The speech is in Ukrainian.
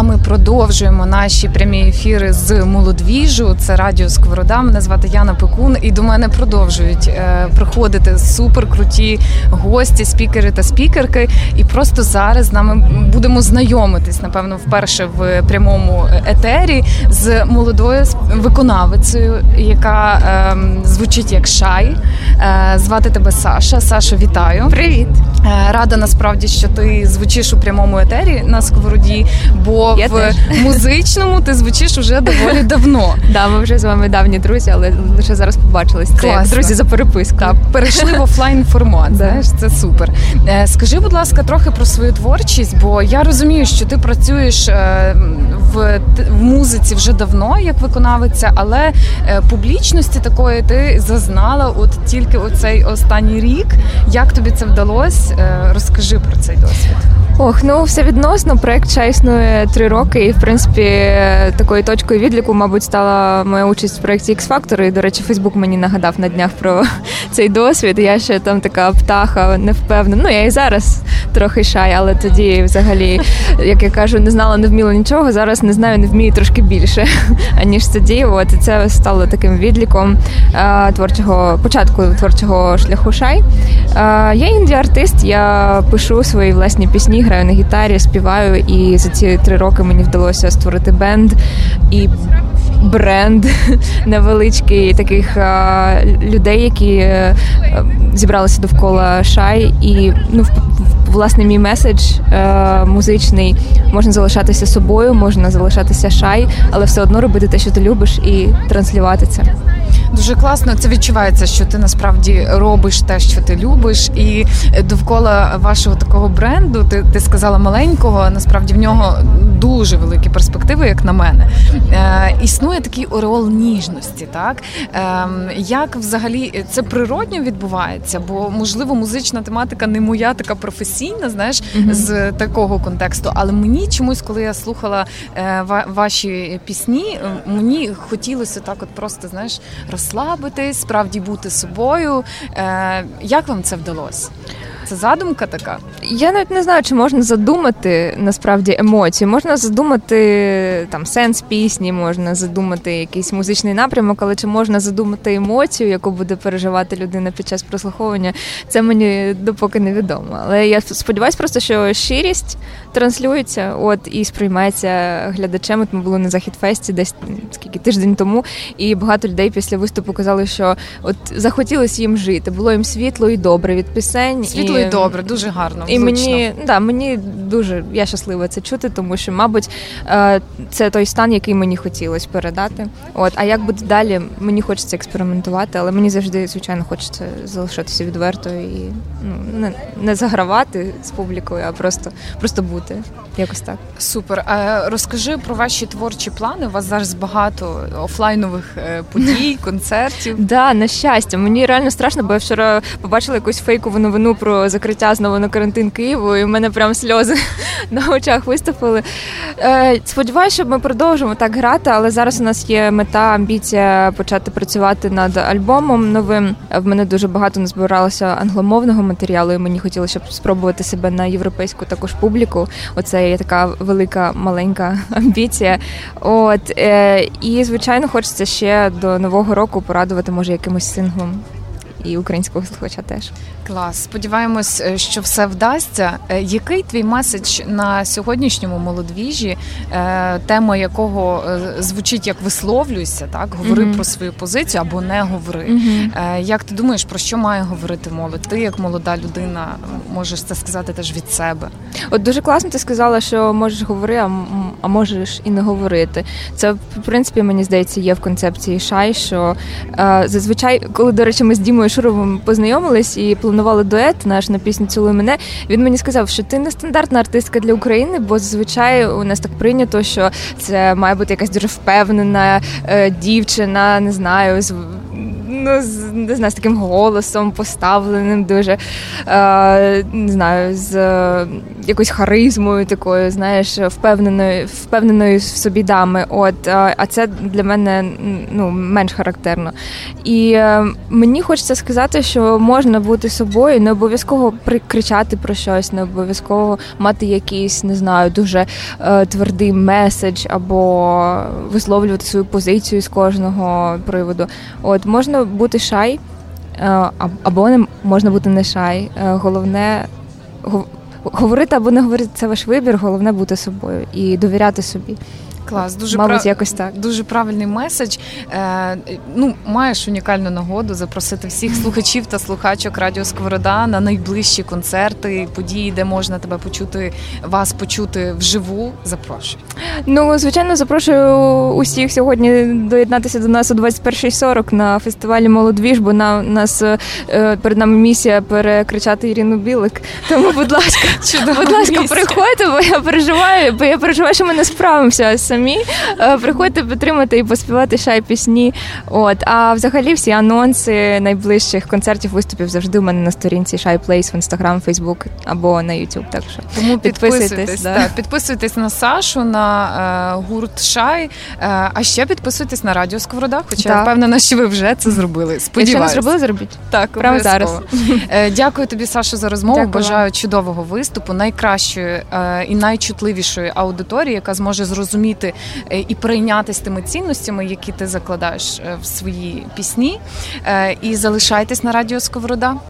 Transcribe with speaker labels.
Speaker 1: А ми продовжуємо наші прямі ефіри з молодвіжу. Це радіо Сковорода. Мене звати Яна Пекун, і до мене продовжують е, приходити суперкруті гості, спікери та спікерки. І просто зараз з нами будемо знайомитись, напевно, вперше в прямому етері з молодою виконавицею, яка е, звучить як шай. Е, звати тебе Саша. Саша, вітаю.
Speaker 2: Привіт,
Speaker 1: рада насправді, що ти звучиш у прямому етері на сковороді. бо
Speaker 2: Я
Speaker 1: в
Speaker 2: теж.
Speaker 1: музичному ти звучиш уже доволі давно.
Speaker 2: Да, ми вже з вами давні друзі, але лише зараз побачились. Це як друзі за переписку.
Speaker 1: Так, перейшли в офлайн формат. Знаєш, це супер. Е, скажи, будь ласка, трохи про свою творчість, бо я розумію, що ти працюєш е, в, в музиці вже давно, як виконавиця, але е, публічності такої ти зазнала от тільки оцей останній рік. Як тобі це вдалося? Розкажи про цей досвід.
Speaker 2: Ох, ну все відносно. Проект «Чай» існує три роки, і в принципі такою точкою відліку, мабуть, стала моя участь в проєкті X-Factor. І, До речі, Фейсбук мені нагадав на днях про цей досвід. Я ще там така птаха не впевнена. Ну я і зараз трохи шай, але тоді, взагалі, як я кажу, не знала, не вміла нічого. Зараз не знаю, не вмію трошки більше аніж тоді. От і це стало таким відліком а, творчого початку творчого шляху шай. А, я інді артист, я пишу свої власні пісні граю на гітарі, співаю, і за ці три роки мені вдалося створити бенд і бренд невеличкий таких а, людей, які а, е, зібралися довкола шай. І ну, власне мій меседж а, музичний можна залишатися собою, можна залишатися шай, але все одно робити те, що ти любиш, і транслювати це.
Speaker 1: Дуже класно. Це відчувається, що ти насправді робиш те, що ти любиш, і довкола вашого такого бренду, ти ти сказала маленького. Насправді в нього дуже великі перспективи, як на мене. Е, Існує такий ореол ніжності. Так е, як взагалі це природньо відбувається? Бо можливо музична тематика не моя така професійна, знаєш, mm-hmm. з такого контексту. Але мені чомусь, коли я слухала е, ваші пісні, мені хотілося так, от просто знаєш розслабитись, справді бути собою. Е, Як вам це вдалося? Це задумка така?
Speaker 2: Я навіть не знаю, чи можна задумати насправді емоції. Можна задумати там сенс пісні, можна задумати якийсь музичний напрямок, але чи можна задумати емоцію, яку буде переживати людина під час прослуховування, це мені допоки невідомо. Але я сподіваюся, просто що щирість транслюється, от і сприймається глядачем. От ми були на захід фесті десь скільки тиждень тому, і багато людей після виступу казали, що от захотілося їм жити. Було їм світло і добре від пісень.
Speaker 1: Світло і добре, дуже гарно.
Speaker 2: І мені да, мені дуже я щаслива це чути, тому що, мабуть, е, це той стан, який мені хотілося передати. От, а як буде далі, мені хочеться експериментувати, але мені завжди, звичайно, хочеться залишатися відверто і ну, не, не загравати з публікою, а просто, просто бути. Якось так.
Speaker 1: Супер. А розкажи про ваші творчі плани. У вас зараз багато офлайнових е, подій, концертів.
Speaker 2: Да, на щастя. Мені реально страшно, бо я вчора побачила якусь фейкову новину про закриття знову на карантин Києву, і в мене прям сльози на очах виступили. Е, Сподіваюся, що ми продовжимо так грати, але зараз у нас є мета, амбіція почати працювати над альбомом новим. В мене дуже багато назбиралося англомовного матеріалу, і мені хотілося щоб спробувати себе на європейську також публіку. Оце є така велика маленька амбіція. От е, і звичайно, хочеться ще до нового року порадувати, може, якимось синглом і українського слухача теж.
Speaker 1: Клас. Сподіваємось, е, що все вдасться. Е, який твій меседж на сьогоднішньому молодвіжі, е, тема якого звучить як висловлюйся, так говори mm-hmm. про свою позицію або не говори. Mm-hmm. Як ти думаєш, про що має говорити молодь? Ти як молода людина можеш це сказати теж від себе?
Speaker 2: От дуже класно ти сказала, що можеш говорити, а можеш і не говорити. Це в принципі мені здається є в концепції шай, що зазвичай, коли до речі, ми з Дімою Шуровим познайомились і планували дует наш на пісню Цілуй мене. Він мені сказав, що ти не стандартна артистка для України, бо зазвичай у нас так прийнято, що це має бути якась дуже впевнена е, дівчина, не знаю, з ну, з, не знаю, з таким голосом поставленим, дуже е, не знаю, з е, якоюсь харизмою такою, знаєш, впевненою, впевненою в собі дами. От, е, а це для мене ну, менш характерно. І е, мені хочеться сказати, що можна бути собою, не обов'язково кричати про щось, не обов'язково мати якийсь, не знаю, дуже е, твердий меседж або висловлювати свою позицію з кожного приводу. От можна бути шай, е, або не можна бути не шай. Е, головне говорити або не говорити це ваш вибір, головне бути собою і довіряти собі.
Speaker 1: Клас, дуже
Speaker 2: Мабуть, прав... якось так.
Speaker 1: Дуже правильний меседж. Е, Ну, маєш унікальну нагоду запросити всіх слухачів та слухачок Радіо Сковорода на найближчі концерти, події, де можна тебе почути, вас почути вживу. Запрошую.
Speaker 2: Ну, звичайно, запрошую усіх сьогодні доєднатися до нас о 21.40 на фестивалі Молодвіж, бо на нас е, перед нами місія перекричати Ірину Білик. Тому, будь ласка, будь ласка, місія. приходьте, бо я переживаю, бо я переживаю, що ми не справимося самі. Е, приходьте підтримати і поспівати шай пісні. От а взагалі всі анонси найближчих концертів, виступів завжди у мене на сторінці Шай Плейс в інстаграм, Фейсбук або на Ютуб. Так що
Speaker 1: тому підписуйтесь. підписуйтесь да. так, підписуйтесь на Сашу, на е, гурт Шай. Е, а ще підписуйтесь на радіо Сковорода. Хоча так. я впевнена, що ви вже це зробили. Сподіваюсь. Якщо
Speaker 2: не зробили, зробіть
Speaker 1: так.
Speaker 2: Прямо зараз.
Speaker 1: Е, дякую тобі, Саша, за розмову. Дякую. Бажаю чудового виступу, найкращої е, і найчутливішої аудиторії, яка зможе зрозуміти Е, і прийнятися тими цінностями, які ти закладаєш е, в свої пісні. Е, і залишайтесь на радіо Сковорода.